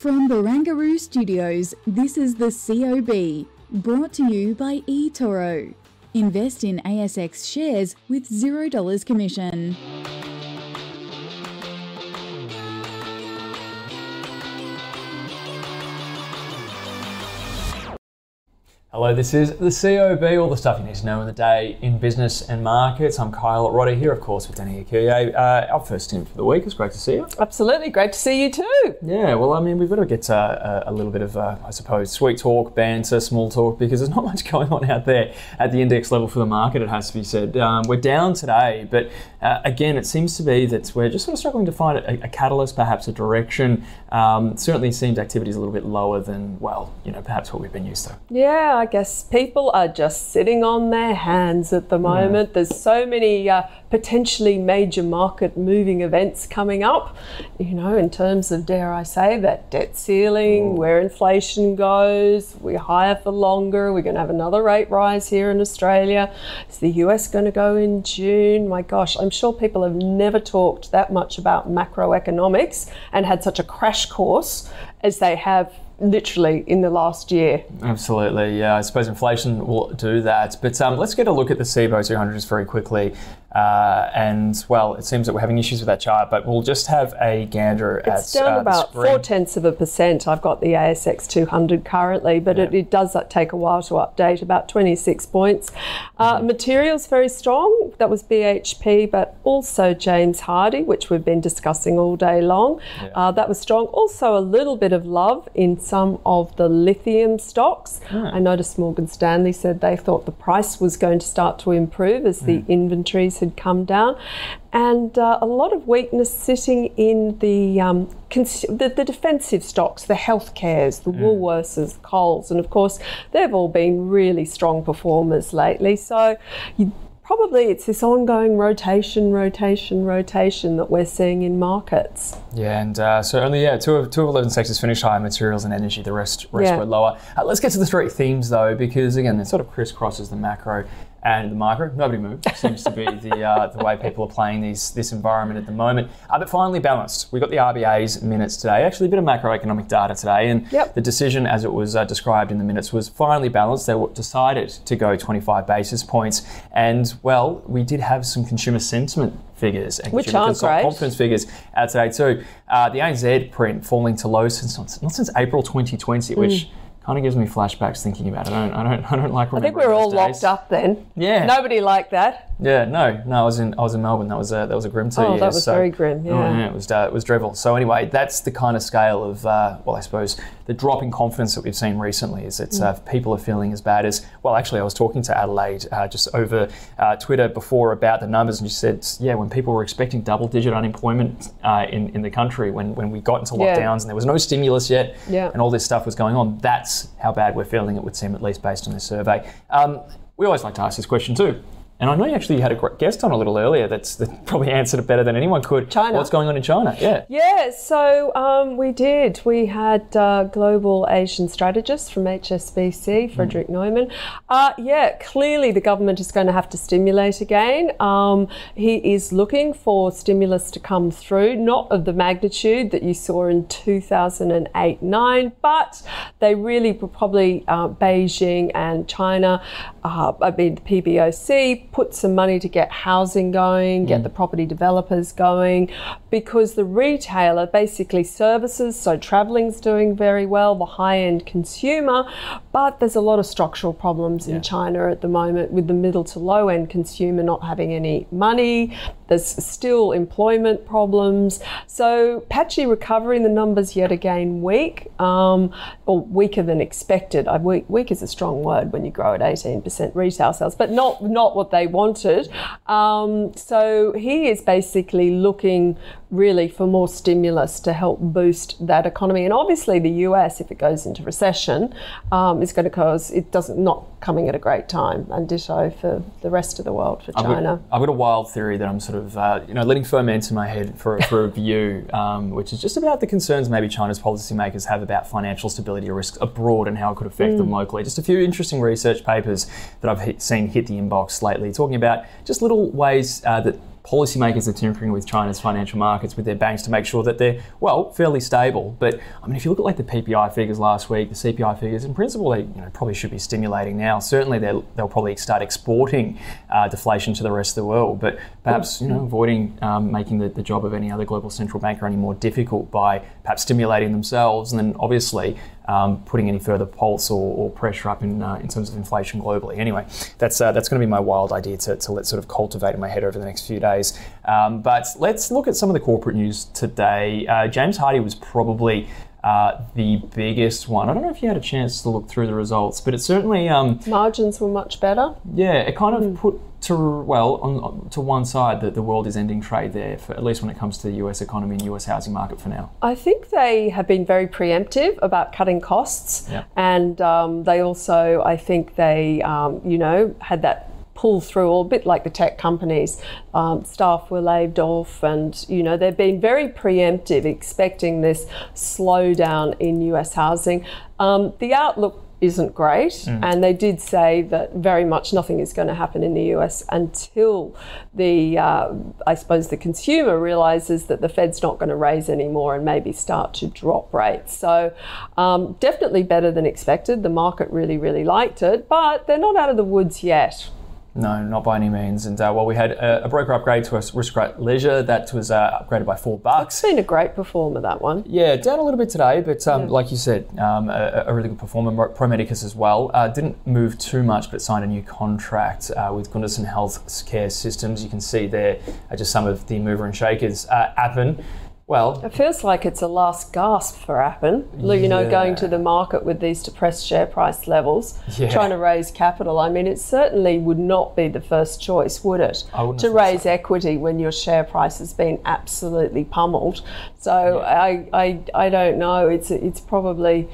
From Barangaroo Studios, this is the COB, brought to you by eToro. Invest in ASX shares with $0 commission. Hello, this is the COB, all the stuff you need to know in the day in business and markets. I'm Kyle Rodda here, of course, with Danny Ecuyer. Uh, our first in for the week. It's great to see you. Absolutely, great to see you too. Yeah, well, I mean, we've got to get uh, a, a little bit of, uh, I suppose, sweet talk, banter, small talk, because there's not much going on out there at the index level for the market, it has to be said. Um, we're down today, but uh, again, it seems to be that we're just sort of struggling to find a, a catalyst, perhaps a direction. Um, certainly seems activity is a little bit lower than, well, you know, perhaps what we've been used to. Yeah, I guess people are just sitting on their hands at the moment. There's so many uh, potentially major market moving events coming up, you know, in terms of, dare I say, that debt ceiling, where inflation goes, we're higher for longer, we're going to have another rate rise here in Australia. Is the US going to go in June? My gosh, I'm sure people have never talked that much about macroeconomics and had such a crash course as they have literally in the last year. Absolutely, yeah. I suppose inflation will do that. But um, let's get a look at the SIBO 200 just very quickly. Uh, and well, it seems that we're having issues with that chart, but we'll just have a gander It's at down uh, about four tenths of a percent. I've got the ASX 200 currently, but it, it does take a while to update, about 26 points. Uh, Mm-hmm. Materials very strong. That was BHP, but also James Hardie, which we've been discussing all day long. Uh, that was strong. Also, a little bit of love in some of the lithium stocks. Ah. I noticed Morgan Stanley said they thought the price was going to start to improve as the Mm. Had come down, and uh, a lot of weakness sitting in the, um, cons- the the defensive stocks, the healthcares, the Woolworths, the Coles, and of course they've all been really strong performers lately. So. You, Probably it's this ongoing rotation, rotation, rotation that we're seeing in markets. Yeah, and uh, so only yeah, two of two of eleven sectors finished higher, materials and energy. The rest rest Yeah. were lower. Uh, let's get to the three themes though, because again, it sort of crisscrosses the macro and the micro. Nobody moved. Seems to be the uh, the way people are playing these this environment at the moment. Uh, but finally balanced. We got the RBA's minutes today. Actually, a bit of macroeconomic data today, and Yep. the decision, as it was uh, described in the minutes, was finally balanced. They decided to go 25 basis points, and well, we did have some consumer sentiment figures and Which consumer consult- confidence figures out today too. Uh, the ANZ print falling to low since not since April 2020, which kind of gives me flashbacks thinking about it. I don't, I don't, I don't like. I think we're all locked up then. Yeah. Nobody liked that. Yeah, no, no. I was in, I was in Melbourne. That was a, that was a grim two Oh, years. Oh, that was so- very grim, Oh, yeah. it was, uh, it was dreadful. So anyway, that's the kind of scale of, uh, well, I suppose the drop in confidence that we've seen recently. Is that uh, Mm. people are feeling as bad as. Well, actually, I was talking to Adelaide uh, just over uh, Twitter before about the numbers, and she said, yeah, when people were expecting double-digit unemployment uh, in in the country, when when we got into Yeah. lockdowns and there was no stimulus yet, Yeah. and all this stuff was going on, that's how bad we're feeling. It would seem, at least based on this survey. Um, we always like to ask this question too. And I know you actually had a guest on a little earlier that's, that probably answered it better than anyone could. China. What's going on in China? Yeah. Yeah, so um, we did. We had uh, global Asian strategist from HSBC, Frederic Neumann. Uh, yeah, clearly the government is going to have to stimulate again. Um, he is looking for stimulus to come through, not of the magnitude that you saw in 2008 9, but they really were probably uh, Beijing and China, uh, I mean, the PBOC put some money to get housing going, get mm. the property developers going, because the retailer, basically services, so traveling's doing very well, the high end consumer, but there's a lot of structural problems in China at the moment with the middle to low end consumer not having any money. There's still employment problems. So patchy recovery in the numbers yet again weak, um, or weaker than expected. I, weak, weak is a strong word when you grow at 18% retail sales, but not not what they wanted. Um, so he is basically looking really for more stimulus to help boost that economy. And obviously, the US, if it goes into recession, um, is going to cause it doesn't not coming at a great time, and ditto for the rest of the world for China. I've got, I've got a wild theory that I'm sort of uh, you know letting ferment in my head for, for a view, um, which is just about the concerns maybe China's policymakers have about financial stability risks abroad and how it could affect mm. them locally. Just a few interesting research papers that I've hit, seen hit the inbox lately, talking about just little ways uh, that policymakers are tinkering with China's financial markets with their banks to make sure that they're, well, fairly stable. But I mean, if you look at like the PPI figures last week, the CPI figures, in principle, they you know, probably should be stimulating now. Certainly, they'll, probably start exporting uh, deflation to the rest of the world, but perhaps you know, avoiding um, making the, the job of any other global central banker any more difficult by perhaps stimulating themselves, and then obviously um, putting any further pulse or, or pressure up in, uh, in terms of inflation globally. Anyway, that's uh, that's going to be my wild idea to, to let sort of cultivate in my head over the next few days. Um, but let's look at some of the corporate news today. Uh, James Hardie was probably uh, the biggest one. I don't know if you had a chance to look through the results, but it certainly um, margins were much better. Yeah, it kind of mm. put to well on, to one side that the world is ending trade there, for, at least when it comes to the U.S. economy and U.S. housing market for now. I think they have been very preemptive about cutting costs, and um, they also, I think they, um, you know, had that pull through, a bit like the tech companies. Um, staff were laid off, and you know they've been very preemptive, expecting this slowdown in U.S. housing. Um, the outlook isn't great. Mm. And they did say that very much nothing is going to happen in the US until the, uh, I suppose, the consumer realizes that the Fed's not going to raise anymore and maybe start to drop rates. So um, definitely better than expected. The market really, really liked it, but they're not out of the woods yet. No, not by any means. And uh, well, we had a, a, broker upgrade to a Aristocrat Leisure that was uh, upgraded by four bucks. It's been a great performer, that one. Yeah, down a little bit today, but um, yeah. like you said, um, a, a, really good performer. Pro Medicus as well. Uh, didn't move too much, but signed a new contract uh, with Gundersen Health Care Systems. You can see there just some of the mover and shakers. Uh, Appen well, it feels like it's a last gasp for Appen. You know, going to the market with these depressed share price levels, yeah. trying to raise capital. I mean, it certainly would not be the first choice, would it, to raise so. equity when your share price has been absolutely pummeled? So yeah. I, I, I don't know. It's it's probably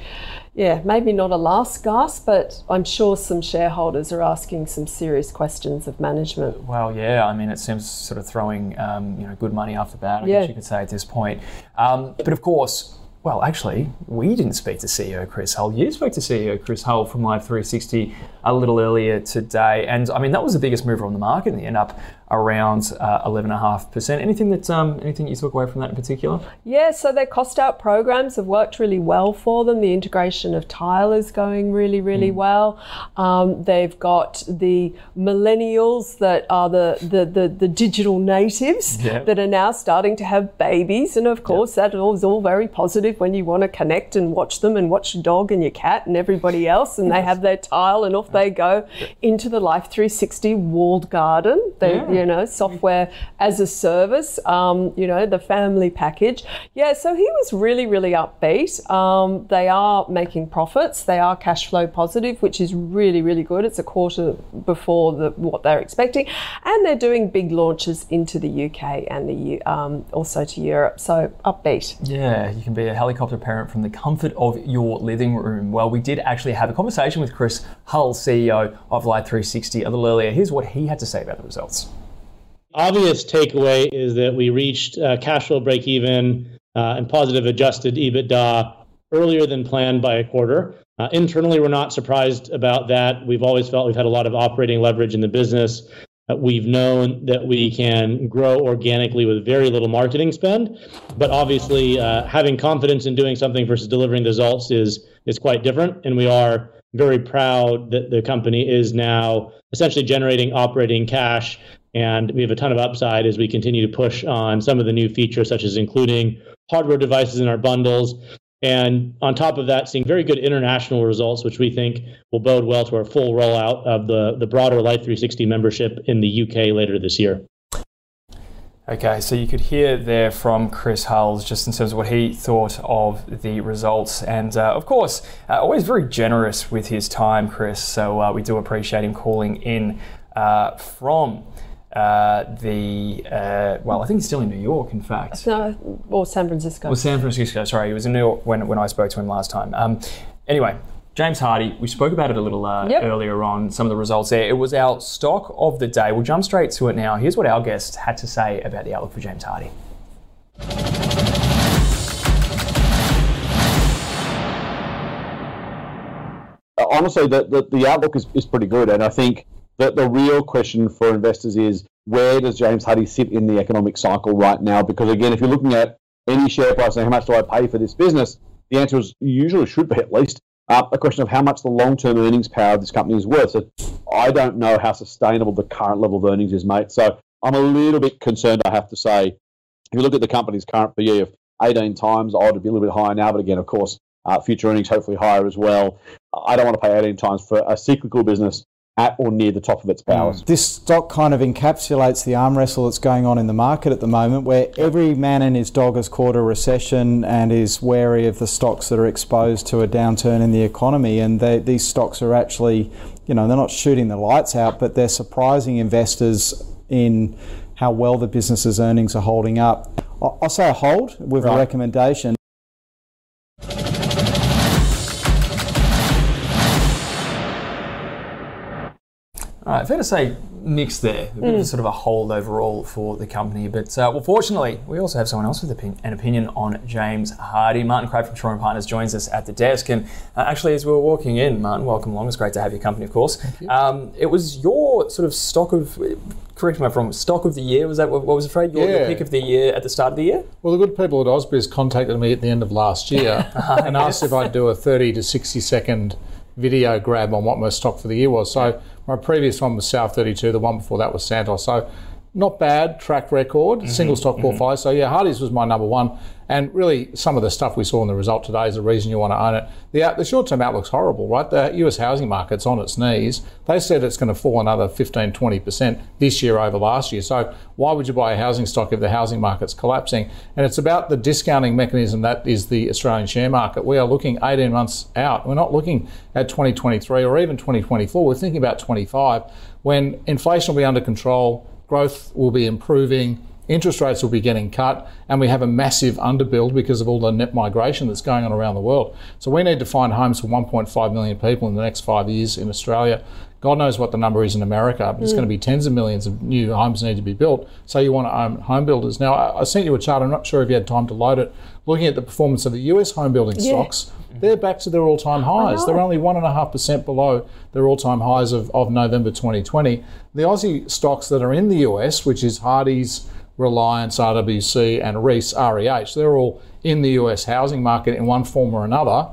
yeah, maybe not a last gasp, but I'm sure some shareholders are asking some serious questions of management. Well, yeah, I mean, it seems sort of throwing um, you know good money after bad, I yeah. guess you could say at this point. Um, but of course, well, actually, we didn't speak to CEO Chris Hulls. You spoke to CEO Chris Hulls from Life 360 a little earlier today. And I mean, that was the biggest mover on the market in the end up around uh, 11.5%. Anything that um, anything you took away from that in particular? Yeah, so their cost out programs have worked really well for them. The integration of Tile is going really, really mm. well. Um, they've got the millennials that are the, the, the, the digital natives yep. that are now starting to have babies. And of course, yep. that is all very positive when you want to connect and watch them and watch your dog and your cat and everybody else. And they have their Tile and off they go into the Life 360 walled garden. They, yeah you know, software as a service, um, you know, the family package. Yeah, so he was really, really upbeat. Um, they are making profits. They are cash flow positive, which is really, really good. It's a quarter before the, what they're expecting. And they're doing big launches into the UK and the um, also to Europe. So upbeat. Yeah, you can be a helicopter parent from the comfort of your living room. Well, we did actually have a conversation with Chris Hulls, CEO of Life 360, a little earlier. Here's what he had to say about the results obvious takeaway is that we reached uh, cash flow break even uh, and positive adjusted EBITDA earlier than planned by a quarter. Uh, internally, we're not surprised about that. We've always felt we've had a lot of operating leverage in the business. Uh, we've known that we can grow organically with very little marketing spend, but obviously, uh, having confidence in doing something versus delivering results is is quite different. And we are very proud that the company is now essentially generating operating cash and we have a ton of upside as we continue to push on some of the new features, such as including hardware devices in our bundles And on top of that, seeing very good international results, which we think will bode well to our full rollout of the, the broader Life 360 membership in the UK later this year. Okay, so you could hear there from Chris Hulls just in terms of what he thought of the results. And uh, of course, uh, always very generous with his time, Chris. So uh, we do appreciate him calling in uh, from. Uh, the uh, well, I think he's still in New York. In fact, no, or San Francisco. Well, San Francisco. Sorry, he was in New York when, when I spoke to him last time. Um, anyway, James Hardie, we spoke about it a little uh, Yep. earlier on, some of the results there. It was our stock of the day. We'll jump straight to it now. Here's what our guest had to say about the outlook for James Hardie. Uh, honestly, the, the, the outlook is, is pretty good. And I think that the real question for investors is where does James Hardie sit in the economic cycle right now? Because again, if you're looking at any share price and how much do I pay for this business, the answer is usually should be at least uh, a question of how much the long-term earnings power of this company is worth. So I don't know how sustainable the current level of earnings is, mate. So I'm a little bit concerned, I have to say. If you look at the company's current PE of 18 times, I would be a little bit higher now, but again, of course, uh, future earnings hopefully higher as well. I don't want to pay 18 times for a cyclical business at or near the top of its powers. Mm. This stock kind of encapsulates the arm wrestle that's going on in the market at the moment, where every man and his dog has caught a recession and is wary of the stocks that are exposed to a downturn in the economy. And they, these stocks are actually, you know, they're not shooting the lights out, but they're surprising investors in how well the business's earnings are holding up. I- I'll say a hold with a recommendation. All right, fair to say mixed there. A bit of a sort of a hold overall for the company. But uh, well, fortunately, we also have someone else with an opinion on James Hardie. Martin Crabb from Shaw and Partners joins us at the desk. And uh, actually, as we were walking in, Martin, welcome along. It's great to have your company, of course. Um, it was your sort of stock of, correct me if I'm wrong, stock of the year. Was that what, what was afraid? Your, your Yeah. pick of the year at the start of the year? Well, the good people at Ausbiz contacted me at the end of last year and asked if I'd do a 30 to 60 second video grab on what my stock for the year was. So my previous one was South 32, the one before that was Santos. So not bad track record, mm-hmm, single stock mm-hmm. portfolio. So yeah, Hardie's was my number one. And really, some of the stuff we saw in the result today is the reason you want to own it. The, the short term outlook's horrible, right? The US housing market's on its knees. They said it's going to fall another 15, 20% this year over last year. So why would you buy a housing stock if the housing market's collapsing? And it's about the discounting mechanism that is the Australian share market. We are looking 18 months out. We're not looking at 2023 or even 2024. We're thinking about 25 when inflation will be under control, growth will be improving, interest rates will be getting cut, and we have a massive underbuild because of all the net migration that's going on around the world. So we need to find homes for 1.5 million people in the next five years in Australia. God knows what the number is in America, but it's going to mm. be tens of millions of new homes need to be built. So you want to own home builders. Now, I I sent you a chart. I'm not sure if you had time to load it. Looking at the performance of the US home building stocks, they're back to their all-time highs. They're only one and a half percent below their all-time highs of, of November 2020. The Aussie stocks that are in the US, which is Hardie's, Reliance, RWC, and Reece, REH, they're all in the US housing market in one form or another.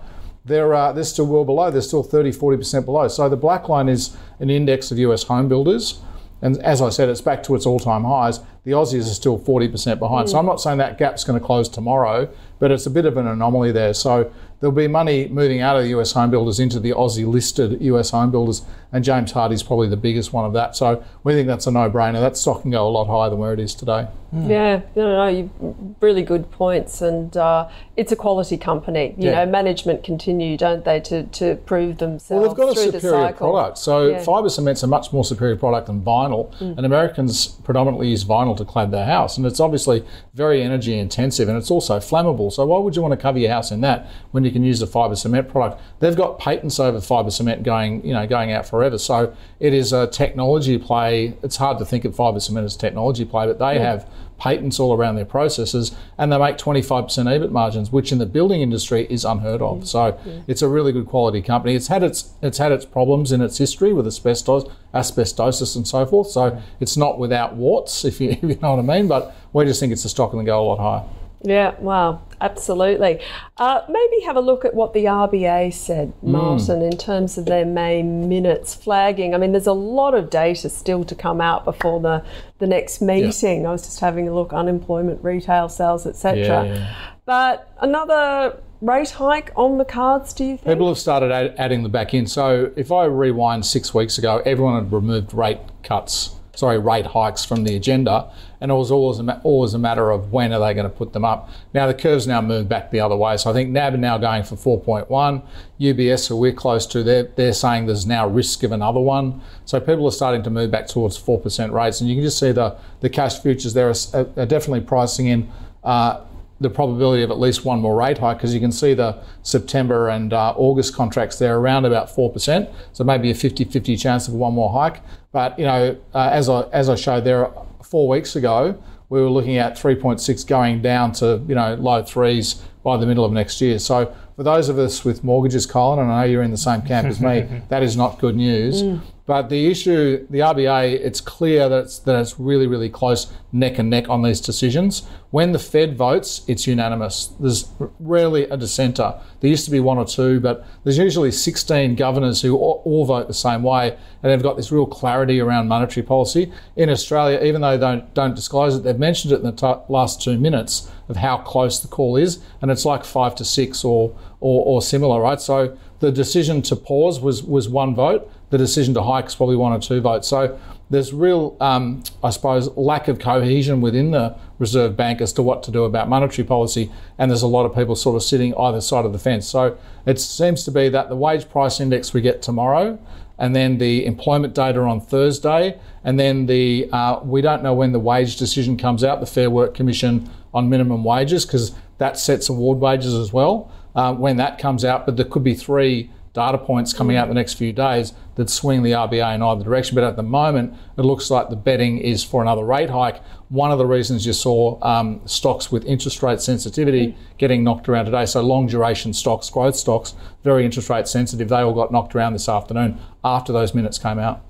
They're, uh, they're still well below. They're still 30, 40% below. So the black line is an index of US home builders. And as I said, it's back to its all time highs. The Aussies are still 40% behind. So I'm not saying that gap's going to close tomorrow, but it's a bit of an anomaly there. So there'll be money moving out of the US home builders into the Aussie listed US home builders. And James Hardie's probably the biggest one of that. So we think that's a no brainer. That stock can go a lot higher than where it is today. Yeah, no, no, you really good points, and uh, it's a quality company. You Yeah. know, management continue, don't they, to, to prove themselves Well, they've got a superior product. So Yeah. fibre cement's a much more superior product than vinyl, and Americans predominantly use vinyl to clad their house, and it's obviously very energy intensive, and it's also flammable. So why would you want to cover your house in that when you can use the fibre cement product? They've got patents over fibre cement going, you know, going out forever. So it is a technology play. It's hard to think of fibre cement as a technology play, but they have patents all around their processes and they make 25% EBIT margins, which in the building industry is unheard of. Mm. So it's a really good quality company. It's had its it's had its problems in its history with asbestos, asbestosis and so forth. So it's not without warts, if you, if you know what I mean. But we just think it's a stock and go a lot higher. Yeah, wow, absolutely. Uh, maybe have a look at what the RBA said, Hmm. Martin, in terms of their May minutes flagging. I mean, there's a lot of data still to come out before the, the next meeting. I was just having a look, unemployment, retail sales, etc. Yeah, yeah. But another rate hike on the cards, do you think? People have started ad- adding them back in. So if I rewind six weeks ago, everyone had removed rate cuts, sorry, rate hikes from the agenda, and it was always a, always a matter of when are they going to put them up. Now the curve's now moved back the other way. So I think NAB are now going for 4.1. UBS, who we're close to, they're, they're saying there's now risk of another one. So people are starting to move back towards 4% rates. And you can just see the, the cash futures there are, are definitely pricing in uh, the probability of at least one more rate hike because you can see the September and uh, August contracts there around about 4%. So maybe a 50 50 chance of one more hike. But, you know, uh, as, I, as I showed there four weeks ago, we were looking at 3.6 going down to, you know, low threes by the middle of next year. So for those of us with mortgages, Colin, and I know you're in the same camp as me, that is not good news. Mm. But the issue, the RBA, it's clear that it's, that it's really, really close neck and neck on these decisions. When the Fed votes, it's unanimous. There's rarely a dissenter. There used to be one or two, but there's usually 16 governors who all, all vote the same way, and they've got this real clarity around monetary policy. In Australia, even though they don't, don't disclose it, they've mentioned it in the t- last two minutes of how close the call is, and it's like five to six or, or, or similar, right? So the decision to pause was, was one vote. The decision to hike is probably one or two votes. So there's real, um, I suppose, lack of cohesion within the Reserve Bank as to what to do about monetary policy, and there's a lot of people sort of sitting either side of the fence. So it seems to be that the wage price index we get tomorrow, and then the employment data on Thursday, and then the uh, we don't know when the wage decision comes out, the Fair Work Commission on minimum wages, because that sets award wages as well. Uh, when that comes out, but there could be three data points coming out the next few days that swing the RBA in either direction. But at the moment, it looks like the betting is for another rate hike. One of the reasons you saw um, stocks with interest rate sensitivity getting knocked around today, so long duration stocks, growth stocks, very interest rate sensitive, they all got knocked around this afternoon after those minutes came out.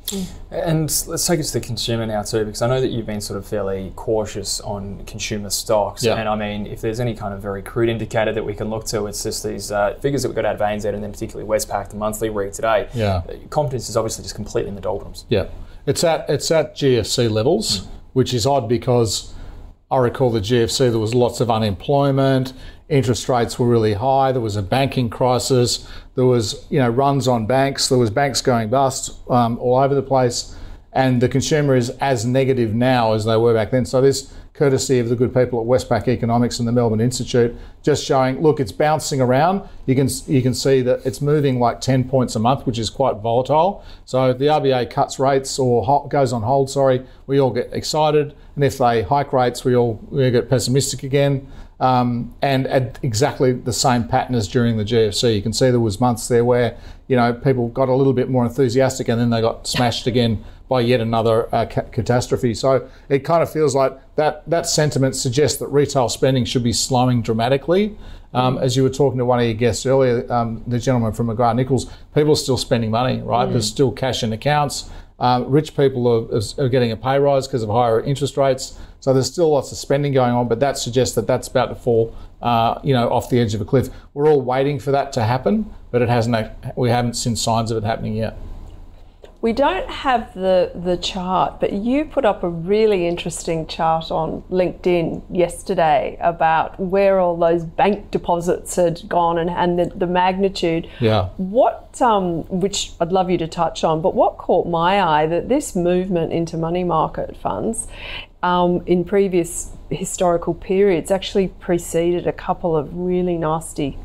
And let's take it to the consumer now too, because I know that you've been sort of fairly cautious on consumer stocks. Yeah. And I mean, if there's any kind of very crude indicator that we can look to, it's just these uh, figures that we got out of ANZ and then particularly Westpac, the monthly read today. Yeah. Confidence is obviously just completely in the doldrums. Yeah, it's at it's at GFC levels, which is odd because I recall the GFC there was lots of unemployment, interest rates were really high, there was a banking crisis, there was you know runs on banks, there was banks going bust um, all over the place, and the consumer is as negative now as they were back then. So this courtesy of the good people at Westpac Economics and the Melbourne Institute, just showing, look, it's bouncing around. You can you can see that it's moving like 10 points a month, which is quite volatile. So if the RBA cuts rates or ho- goes on hold, sorry, we all get excited, and if they hike rates, we all we get pessimistic again. Um, and at exactly the same pattern as during the GFC. You can see there was months there where you know people got a little bit more enthusiastic, and then they got smashed again by yet another uh, ca- catastrophe. So it kind of feels like that that sentiment suggests that retail spending should be slowing dramatically. Um, as you were talking to one of your guests earlier, um, the gentleman from McGrath Nichols, people are still spending money, right? There's still cash in accounts. Um, rich people are, are- are getting a pay rise because of higher interest rates. So there's still lots of spending going on, but that suggests that that's about to fall, uh, you know, off the edge of a cliff. We're all waiting for that to happen, but it hasn't. We haven't seen signs of it happening yet. We don't have the, the chart, but you put up a really interesting chart on LinkedIn yesterday about where all those bank deposits had gone and, and the, the magnitude. Yeah. What, um, which I'd love you to touch on, but what caught my eye that this movement into money market funds um, in previous historical periods actually preceded a couple of really nasty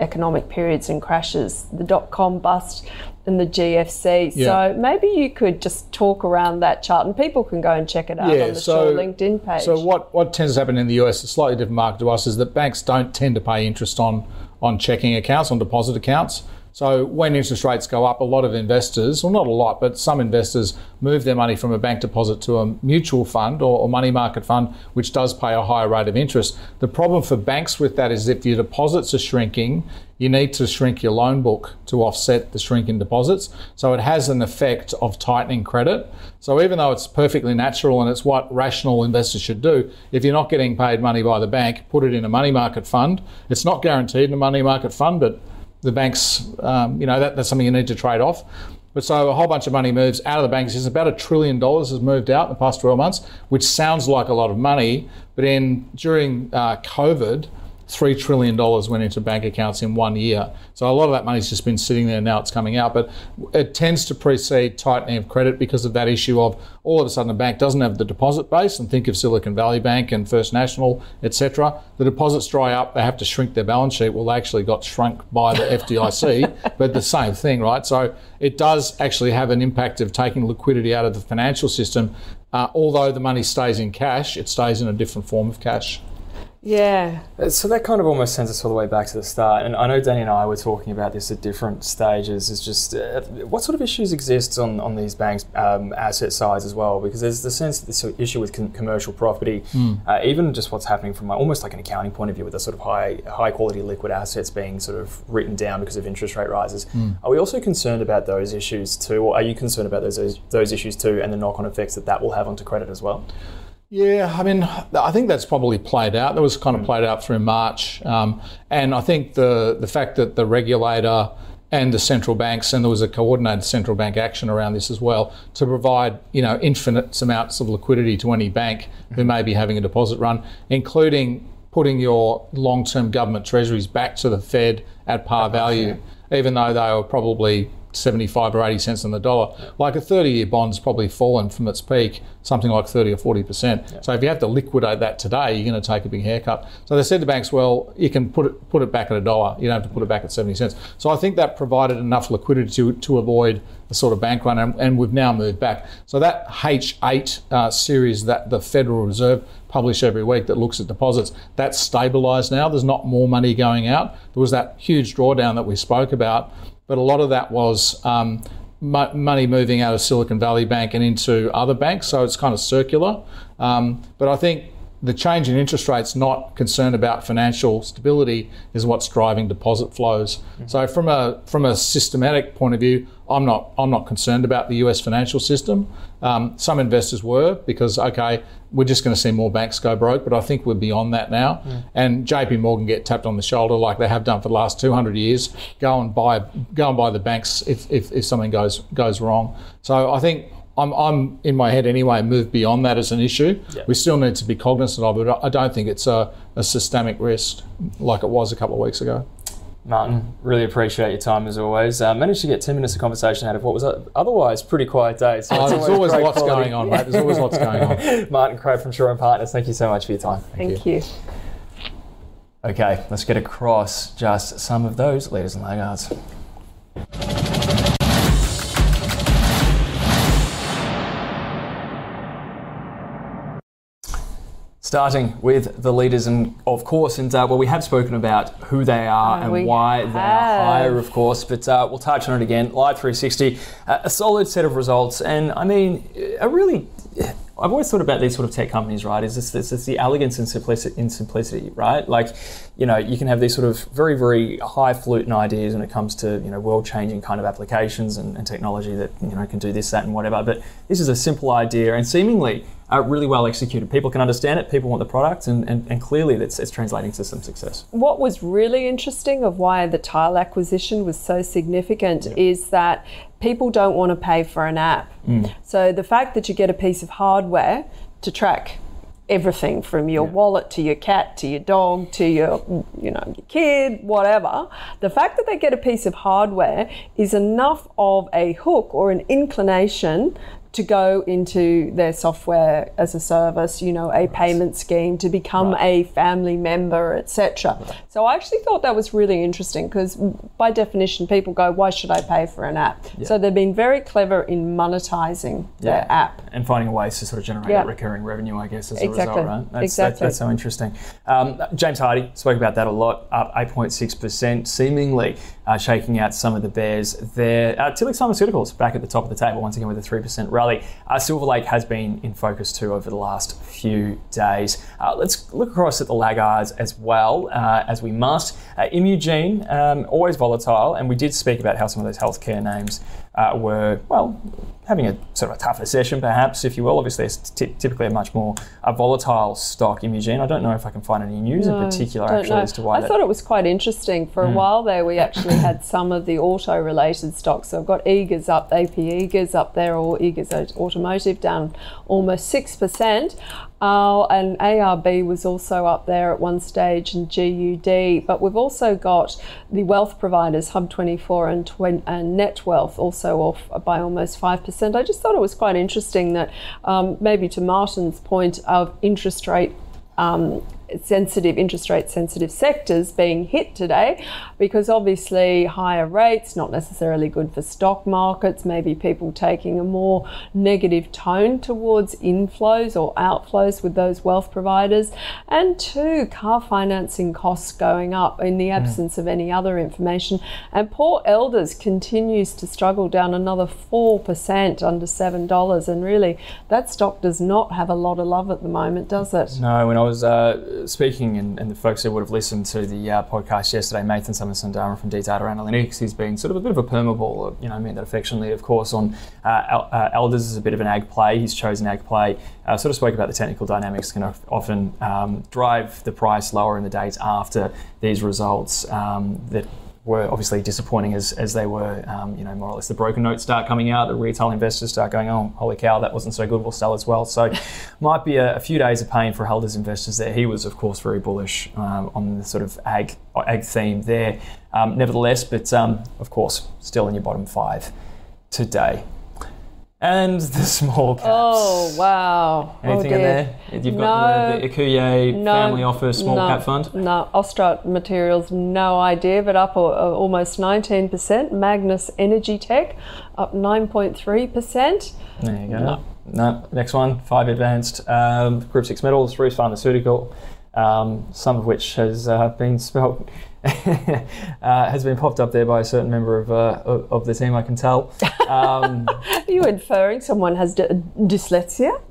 economic periods and crashes, the dot com bust and the GFC. Yeah. So maybe you could just talk around that chart and people can go and check it out on the Shaw LinkedIn page. So what, what tends to happen in the US, a slightly different market to us, is that banks don't tend to pay interest on, on checking accounts, on deposit accounts. So when interest rates go up, a lot of investors, well not a lot, but some investors move their money from a bank deposit to a mutual fund or, or money market fund, which does pay a higher rate of interest. The problem for banks with that is if your deposits are shrinking, you need to shrink your loan book to offset the shrink in deposits. So it has an effect of tightening credit. So even though it's perfectly natural and it's what rational investors should do, if you're not getting paid money by the bank, put it in a money market fund. It's not guaranteed in a money market fund, but the banks, um, you know, that, that's something you need to trade off. But so a whole bunch of money moves out of the banks. It's about a trillion dollars has moved out in the past 12 months, which sounds like a lot of money. But in during uh, COVID, three trillion dollars went into bank accounts in one year. So a lot of that money's just been sitting there. Now it's coming out, but it tends to precede tightening of credit because of that issue of all of a sudden a bank doesn't have the deposit base. And think of Silicon Valley Bank and First National, etc. The deposits dry up. They have to shrink their balance sheet. Well, they actually got shrunk by the FDIC, but the same thing, right? So it does actually have an impact of taking liquidity out of the financial system. Uh, although the money stays in cash, it stays in a different form of cash. Yeah. Uh, So that kind of almost sends us all the way back to the start. And I know Danny and I were talking about this at different stages. Is just uh, what sort of issues exist on, on these banks' um, asset sides as well? Because there's the sense that this issue with con- commercial property, uh, even just what's happening from almost like an accounting point of view, with the sort of high high quality liquid assets being sort of written down because of interest rate rises. Are we also concerned about those issues too, or are you concerned about those those issues too, and the knock on effects that that will have onto credit as well? Yeah, I mean, I think that's probably played out. That was kind of played out through March, um, and I think the the fact that the regulator and the central banks, and there was a coordinated central bank action around this as well, to provide you know infinite amounts of liquidity to any bank who may be having a deposit run, including putting your long-term government treasuries back to the Fed at par value, even though they were probably 75 or 80 cents on the dollar. Like a 30 year bond's probably fallen from its peak something like 30 or 40%. So if you have to liquidate that today, you're going to take a big haircut. So they said to banks, well, you can put it put it back at a dollar. You don't have to put it back at 70 cents. So I think that provided enough liquidity to, to avoid the sort of bank run, and, and we've now moved back. So that H8 uh, series that the Federal Reserve publish every week that looks at deposits, that's stabilised now. There's not more money going out. There was that huge drawdown that we spoke about, but a lot of that was um, mo- money moving out of Silicon Valley Bank and into other banks. So it's kind of circular. Um, but I think the change in interest rates, not concerned about financial stability, is what's driving deposit flows. So from a from a systematic point of view, I'm not I'm not concerned about the US financial system. Um, some investors were because okay, we're just going to see more banks go broke, but I think we're beyond that now. And JP Morgan get tapped on the shoulder like they have done for the last 200 years. Go and buy go and buy the banks if, if, if something goes goes wrong. So I think I'm, I'm in my head anyway, moved beyond that as an issue. We still need to be cognizant of it. I don't think it's a, a systemic risk like it was a couple of weeks ago. Martin, really appreciate your time as always. Uh, managed to get 10 minutes of conversation out of what was a, otherwise pretty quiet day. So Oh, it's there's always great lots quality. going on, mate. There's always lots going on. Martin Crabb from Shaw and Partners, thank you so much for your time. Thank you. Okay, let's get across just some of those leaders and laggards. Starting with the leaders, and of course, and uh, well, we have spoken about who they are and why they are higher, of course, but uh, we'll touch on it again. Life 360, uh, a solid set of results, and I mean, a really. I've always thought about these sort of tech companies, right? Is this, it's the elegance and simplicity, in simplicity, right? Like, you know, you can have these sort of very, very high highfalutin ideas when it comes to you know world-changing kind of applications and, and technology that you know can do this, that, and whatever. But this is a simple idea and seemingly really well executed. People can understand it. People want the product, and, and, and clearly it's, it's translating to some success. What was really interesting of why the tile acquisition was so significant is that people don't want to pay for an app. Mm. So the fact that you get a piece of hardware to track everything from your wallet to your cat to your dog to your you know your kid whatever the fact that they get a piece of hardware is enough of a hook or an inclination to go into their software as a service, you know, a payment scheme, to become a family member, etc. So I actually thought that was really interesting because by definition, people go, "Why should I pay for an app?" So they've been very clever in monetizing their app. and finding ways to sort of generate Yeah. that recurring revenue, I guess, as a result, right? That's, Exactly. That's, that's so interesting. Um, James Hardie spoke about that a lot, up 8.6%, seemingly uh, shaking out some of the bears there. Uh, Pharmaceuticals back at the top of the table once again with a 3% rally. Uh, Silver Lake has been in focus too over the last few days. Uh, let's look across at the laggards as well, uh, as we must. Uh, Imugene, um, always volatile, and we did speak about how some of those healthcare names uh, were, well, having a sort of a tougher session, perhaps, if you will. Obviously, it's t- typically a much more a volatile stock, Imugene. I don't know if I can find any news no, in particular, actually, know. as to why. I that... thought it was quite interesting. For a mm. while there, we actually had some of the auto related stocks. So I've got Eagers up, AP Eagers up there, or Eagers Automotive down almost 6%. Oh, and ARB was also up there at one stage, and GUD. But we've also got the wealth providers, Hub24 and, and Net Wealth, also off by almost 5%. I just thought it was quite interesting that um, maybe to Martin's point of interest rate um, sensitive interest rate sensitive sectors being hit today because obviously higher rates not necessarily good for stock markets maybe people taking a more negative tone towards inflows or outflows with those wealth providers. And two car financing costs going up in the absence mm. of any other information. And poor elders continues to struggle down another 4% under $7 and really that stock does not have a lot of love at the moment does it? No when i was uh, speaking, and, and, the folks who would have listened to the uh, podcast yesterday, Nathan Summerson from D Data Analytics, he's been sort of a bit of a permabull, you know, I mean that affectionately, of course, on uh, uh, Elders is a bit of an ag play. He's chosen ag play. Uh, sort of spoke about the technical dynamics can often um, drive the price lower in the days after these results um, that were obviously disappointing as, as they were, um, you know, more or less the broken notes start coming out, the retail investors start going, oh, holy cow, that wasn't so good, we'll sell as well. So might be a, a, few days of pain for Helder's investors there. He was, of course, very bullish um, on the sort of ag, ag theme there. Um, nevertheless, but um, of course, still in your bottom five today and the small caps. Oh wow! Anything oh, in there? You've got no, the, the Ecuyer no, Family Office Small no, Cap Fund. No, Austrat Materials, no idea, but up uh, almost 19%. Magnis Energy Tech, up 9.3%. There you go. No, no. next one. Five Advanced um, Group Six Metals, Reece Pharmaceutical. Um, some of which has uh, been spelt uh, has been popped up there by a certain member of, uh, of the team, I can tell. Um, Are you inferring someone has d- dyslexia?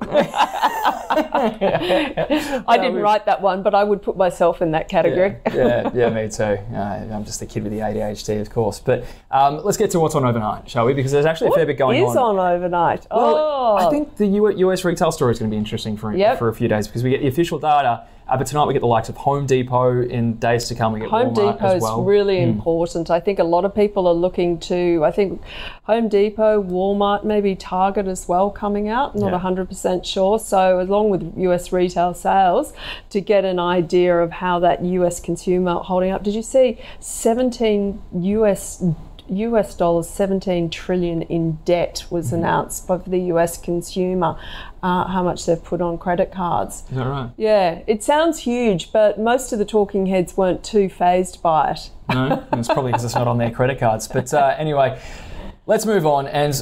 I didn't write that one, but I would put myself in that category. Yeah, yeah, yeah me too. Uh, I'm just a kid with the ADHD, of course. But um, let's get to what's on overnight, shall we? Because there's actually what a fair bit going on. What is on overnight? Well, oh. I think the US retail story is going to be interesting for, yep. for a few days because we get the official data uh, but tonight we get the likes of Home Depot. In days to come, we get Home Walmart Depot well. is really mm. important. I think a lot of people are looking to. I think Home Depot, Walmart, maybe Target as well coming out. Not hundred percent sure. So along with US retail sales, to get an idea of how that US consumer holding up. Did you see 17 US US dollars 17 trillion in debt was mm-hmm. announced by the US consumer, uh, how much they've put on credit cards. Is that right? Yeah, it sounds huge, but most of the talking heads weren't too phased by it. No, it's probably because it's not on their credit cards. But uh, anyway, let's move on. And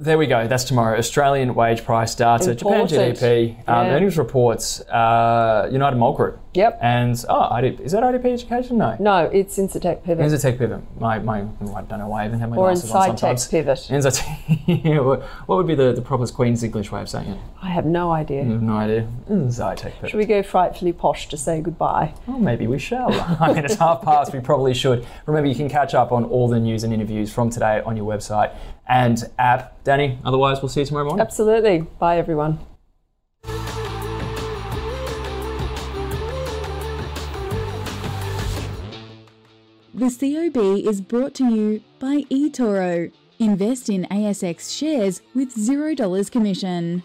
there we go. That's tomorrow. Australian wage price data, Important. Japan GDP, um, earnings reports, uh, United Malt Group. Yep. And oh, IDP, is that IDP Education? No. No, it's Incitec Pivot. Incitec Pivot. My, my, I don't know why I even have my or glasses on sometimes. Or Pivot. Incitec. what would be the, the proper Queen's English way of saying it? I have no idea. You have no idea. Incitec Pivot. Should we go frightfully posh to say goodbye? Well, maybe we shall. I mean, it's half past. We probably should. Remember, you can catch up on all the news and interviews from today on your website and app. Danny, otherwise, we'll see you tomorrow morning. Absolutely. Bye, everyone. The COB is brought to you by eToro. Invest in ASX shares with $0 commission.